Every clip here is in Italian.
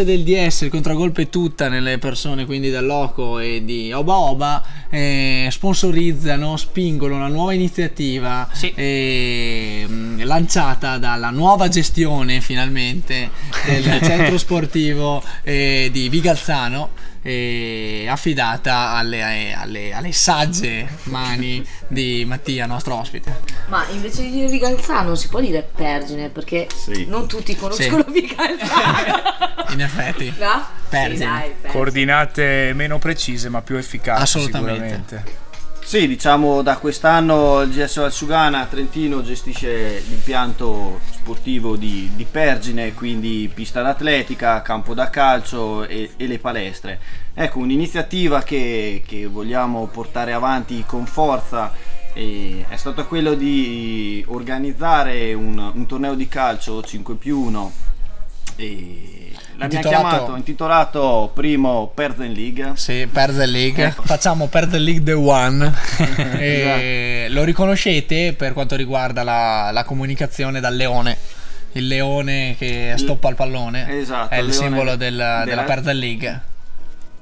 Noce del DS, il contragolpe tutta nelle persone quindi del Loco e di Oba Oba eh, sponsorizzano, spingono una nuova iniziativa Sì. eh, mh, lanciata dalla nuova gestione finalmente del centro sportivo eh, di Vigalzano eh, affidata alle, alle- alle sagge mani di Mattia, nostro ospite. Ma invece di dire Vigalzano si può dire Pergine perché Sì. non tutti conoscono Vigalzano. In effetti. no? Pergine. Sì, dai, Pergine. Coordinate meno precise ma più efficaci Assolutamente. Sì, diciamo da quest'anno il GS Valsugana Trentino gestisce l'impianto sportivo di, di Pergine, quindi pista d'atletica, campo da calcio e, e le palestre. Ecco, un'iniziativa che, che vogliamo portare avanti con forza e è stato quello di organizzare un, un torneo di calcio 5 più 1 e l'abbiamo Intitolato- chiamato, intitolato primo Perzen League. Sì, Perde League. Ecco. Facciamo Perde League The One. E lo riconoscete per quanto riguarda la, la comunicazione dal leone. Il leone che stoppa il pallone. Esatto, È il simbolo del- della della- Perde League.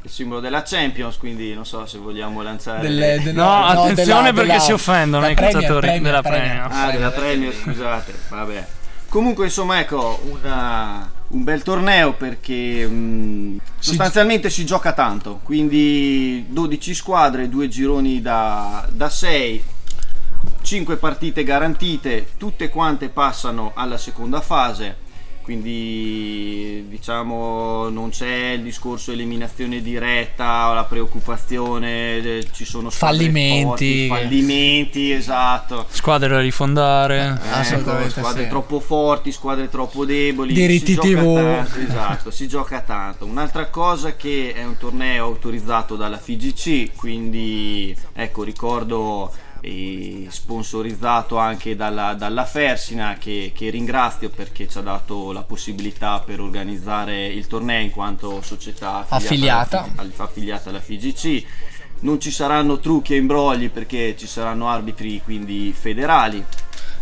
il simbolo della Champions, quindi non so se vogliamo lanciare Del- del- No, attenzione della- perché si offendono della i calciatori della Premier. Premier. Ah, della Premier, scusate, vabbè. Comunque, insomma, ecco, una- un bel torneo perché mh, sostanzialmente si gioca tanto, quindi 12 squadre, due gironi da, da 6, 5 partite garantite, tutte quante passano alla seconda fase. Quindi diciamo non c'è il discorso eliminazione diretta o la preoccupazione, eh, ci sono squadre Fallimenti. forti, fallimenti, esatto. Squadre da rifondare. Assolutamente Ecco, squadre sì. troppo forti, squadre troppo deboli. Diritti si gioca TV. tanto, esatto, si gioca tanto. Un'altra cosa che è un torneo autorizzato dalla FIGC, quindi ecco, ricordo eh, sponsorizzato anche dalla, dalla Fersina che, che ringrazio perché ci ha dato la possibilità per organizzare il torneo in quanto società Affiliata. alla FIGC affiliata alla FIGC. Non ci saranno trucchi e imbrogli perché ci saranno arbitri quindi federali.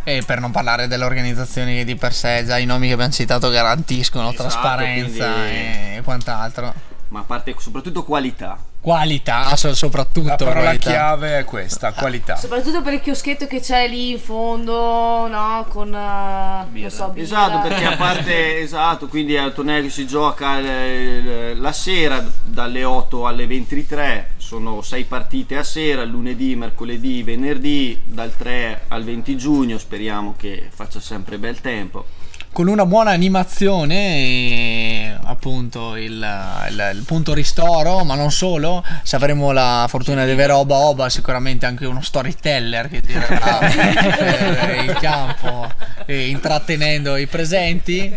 E per non parlare delle organizzazioni che di per sé già i nomi che abbiamo citato garantiscono Esatto, trasparenza quindi- e quant'altro. ma a parte soprattutto qualità. Qualità, so- soprattutto. La parola qualità. chiave è questa, qualità. Soprattutto per il chioschetto che c'è lì in fondo, no? Con non so. Esatto, perché a parte esatto, quindi è un torneo che si gioca eh, la sera dalle 8 alle 23, sono 6 partite a sera, lunedì, mercoledì, venerdì, dal 3 al 20 giugno, speriamo che faccia sempre bel tempo. Con una buona animazione e appunto il, il- il punto ristoro ma non solo se avremo la fortuna di avere Oba Oba sicuramente anche uno storyteller che tirerà eh, in campo eh, intrattenendo i presenti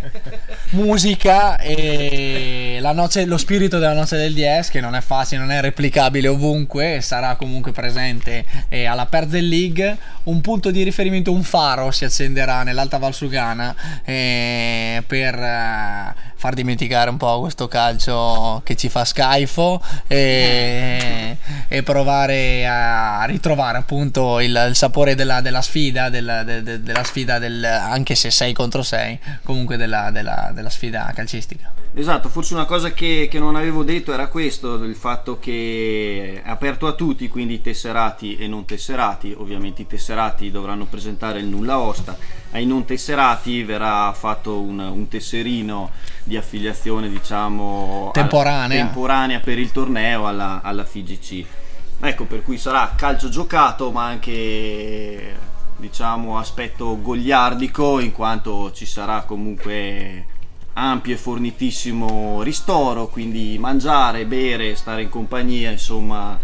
musica e noce- lo spirito della noce del 10 che non è facile non è replicabile ovunque sarà comunque presente eh, alla Perzel League. Un punto di riferimento un faro si accenderà nell'Alta Valsugana eh, per eh, far dimenticare un po' questo calcio che ci fa schifo e, e provare a ritrovare appunto il, il sapore della, della sfida della, de- de- della sfida del, anche se 6 contro 6 comunque della, della- della sfida calcistica Esatto, forse una cosa che, che non avevo detto era questo, il fatto che è aperto a tutti, quindi tesserati e non tesserati, ovviamente i tesserati dovranno presentare il nulla osta, ai non tesserati verrà fatto un, un tesserino di affiliazione diciamo Temporanea. temporanea per il torneo alla, alla FIGC. Ecco, per cui sarà calcio giocato ma anche diciamo aspetto goliardico in quanto ci sarà comunque ampio e fornitissimo ristoro, quindi mangiare, bere, stare in compagnia, insomma,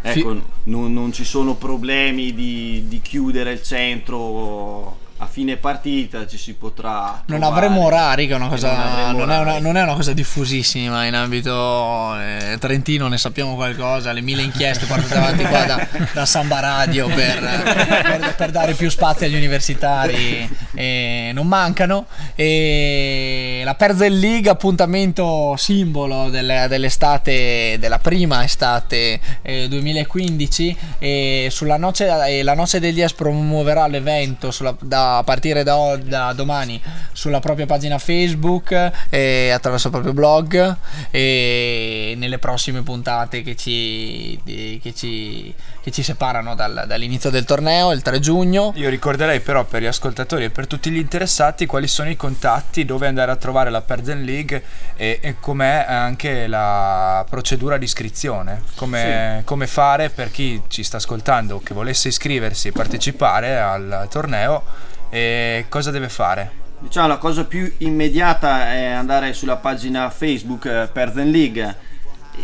ecco, non, non ci sono problemi di, di chiudere il centro a fine partita ci si potrà Non avremo orari, che è una cosa. non Non è, una, non è una cosa diffusissima in ambito eh, trentino, ne sappiamo qualcosa. Le mille inchieste portate avanti qua da, da Samba Radio per, per- per dare più spazio agli universitari eh, non mancano. E la Perzel League, appuntamento simbolo delle- dell'estate, della prima estate eh, 2015. E sulla noce, la Noce degli Es promuoverà l'evento sulla- da a partire da, da domani sulla propria pagina Facebook e attraverso il proprio blog e nelle prossime puntate che ci, che ci, che ci separano dal- dall'inizio del torneo, il 3 giugno. Io ricorderei però per gli ascoltatori e per tutti gli interessati quali sono i contatti, dove andare a trovare la Perden League e, e com'è anche la procedura di iscrizione, come, come fare per chi ci sta ascoltando che volesse iscriversi e partecipare al torneo e cosa deve fare. Diciamo la cosa più immediata è andare sulla pagina Facebook eh, Perden League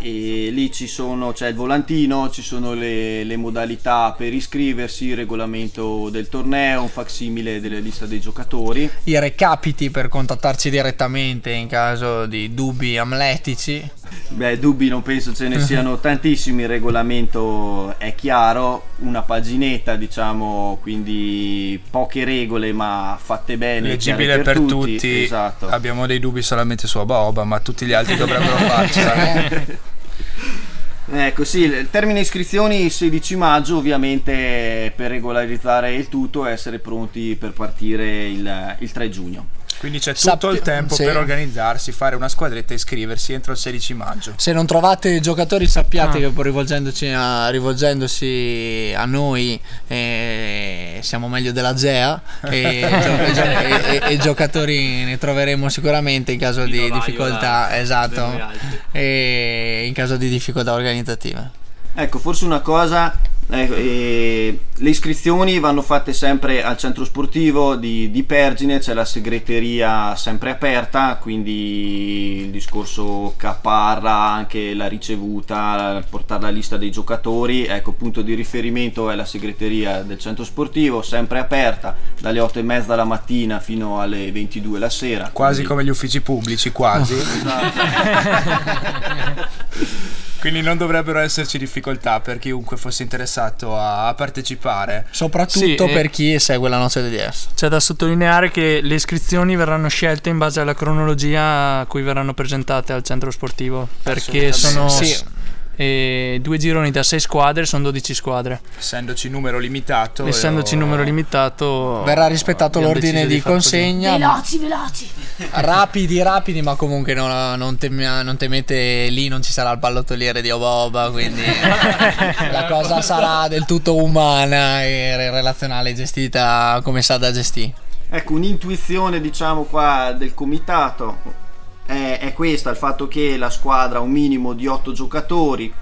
e lì ci sono, c'è il volantino, ci sono le, le modalità per iscriversi, il regolamento del torneo, un facsimile della lista dei giocatori. I recapiti per contattarci direttamente in caso di dubbi amletici. Beh, dubbi non penso ce ne siano tantissimi, il regolamento è chiaro, una paginetta diciamo, quindi poche regole ma fatte bene. Leggibile chiare per, tutti, Esatto. abbiamo dei dubbi solamente su Oba, ma tutti gli altri dovrebbero farcela. Ecco sì, il termine iscrizioni 16 maggio ovviamente per regolarizzare il tutto e essere pronti per partire il, il 3 giugno. Quindi c'è tutto Sappi- il tempo sì. per organizzarsi, fare una squadretta e iscriversi entro il 16 maggio. Se non trovate giocatori sappiate Ah. che poi rivolgendoci a, rivolgendosi a noi eh, siamo meglio della ZEA e, e- e- e giocatori ne troveremo sicuramente in caso di Vino difficoltà, esatto, e in caso di difficoltà organizzative. Ecco, forse una cosa, ecco, eh, le iscrizioni vanno fatte sempre al centro sportivo di, di Pergine, c'è la segreteria sempre aperta, quindi il discorso caparra, anche la ricevuta, portare la lista dei giocatori, ecco, punto di riferimento è la segreteria del centro sportivo, sempre aperta dalle 8 e mezza la mattina fino alle 22 la sera. Quasi quindi- come gli uffici pubblici, quasi. Quindi non dovrebbero esserci difficoltà per chiunque fosse interessato a, partecipare. Soprattutto Sì, per chi segue la noce degli S. C'è da sottolineare che le iscrizioni verranno scelte in base alla cronologia a cui verranno presentate al centro sportivo. Perché sono Sì. Eh, due gironi da 6 squadre, sono 12 squadre. Essendoci numero limitato. Essendoci eh, numero limitato, Verrà rispettato l'ordine di così. consegna. Veloci, veloci. Rapidi, rapidi, ma comunque non, non, temia- non temete lì, non ci sarà il pallottoliere di Oba Oba, quindi la cosa sarà del tutto umana e re- relazionale, gestita come sa da gestire. Ecco, un'intuizione diciamo qua del comitato è, è questa, il fatto che la squadra ha un minimo di 8 giocatori,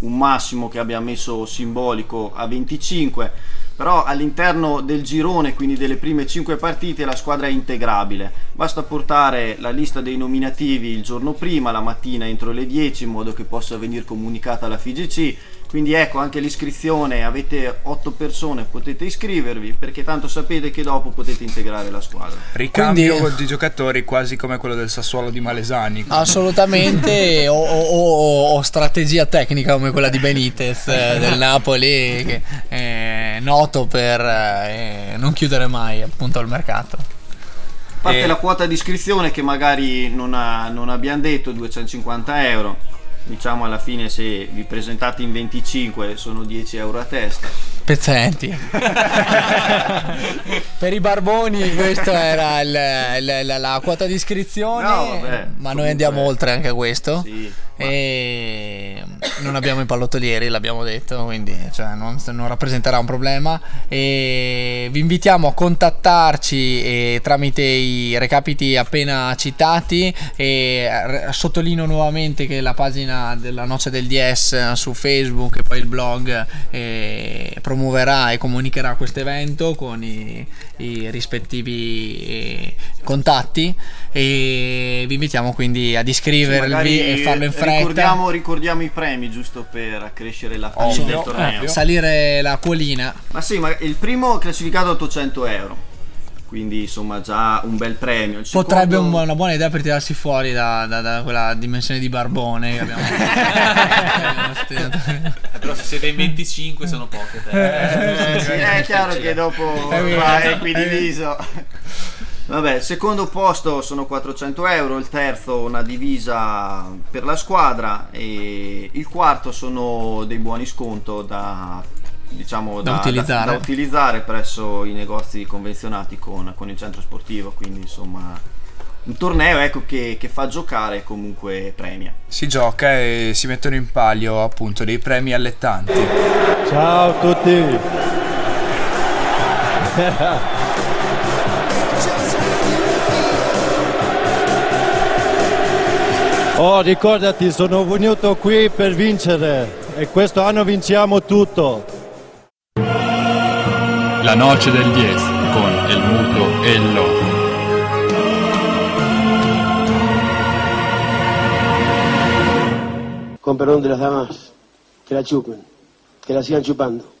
un massimo che abbiamo messo simbolico a 25, però all'interno del girone, quindi delle prime 5 partite, la squadra è integrabile. Basta portare la lista dei nominativi il giorno prima, la mattina entro le 10, in modo che possa venire comunicata alla FIGC. Quindi ecco anche l'iscrizione, avete 8 persone, potete iscrivervi perché tanto sapete che dopo potete integrare la squadra. Ricambio Quindi- di giocatori quasi come quello del Sassuolo di Malesani. Assolutamente, o, o- o- o strategia tecnica come quella di Benitez eh, del Napoli, che è noto per eh, non chiudere mai appunto il mercato. A parte E- la quota di iscrizione che magari non, ha- non abbiamo detto, 250 euro. Diciamo alla fine se vi presentate in 25 sono 10 euro a testa. Pezzenti. per i barboni questa era il- il- la, la quota di iscrizione, No, vabbè, ma noi andiamo oltre anche a questo. Sì, E non abbiamo i pallottolieri, l'abbiamo detto, quindi cioè, non, non rappresenterà un problema. E vi invitiamo a contattarci eh, tramite i recapiti appena citati. E sottolineo nuovamente che la pagina della Noce del DS su Facebook e poi il blog eh, promuoverà e comunicherà questo evento con i, i rispettivi eh, contatti. E vi invitiamo quindi ad iscrivervi Magari e farlo in fretta. Ricordiamo, ricordiamo i premi giusto per accrescere la Ovvio, del torneo. ovvio. salire la colina. Ma sì, ma il primo classificato a 800 euro. quindi insomma già un bel premio. Il Potrebbe secondo- un- una buona idea per tirarsi fuori da, da- da quella dimensione di barbone che abbiamo. Eh, Però se siete in 25 sono poche. te. Eh, sì, è chiaro che dopo È vero. va equidiviso. Vabbè, il secondo posto sono 400 euro, il terzo una divisa per la squadra e il quarto sono dei buoni sconto da, diciamo, Da utilizzare. da utilizzare presso i negozi convenzionati con, con il centro sportivo, quindi insomma un torneo ecco, che, che fa giocare e comunque premia. Si gioca e si mettono in palio appunto dei premi allettanti. Ciao a tutti. Oh, ricordati, sono venuto qui per vincere e questo anno vinciamo tutto. La noce del 10 con el muto e el loco. Con perdón de las damas, que la chupen, que la sigan chupando.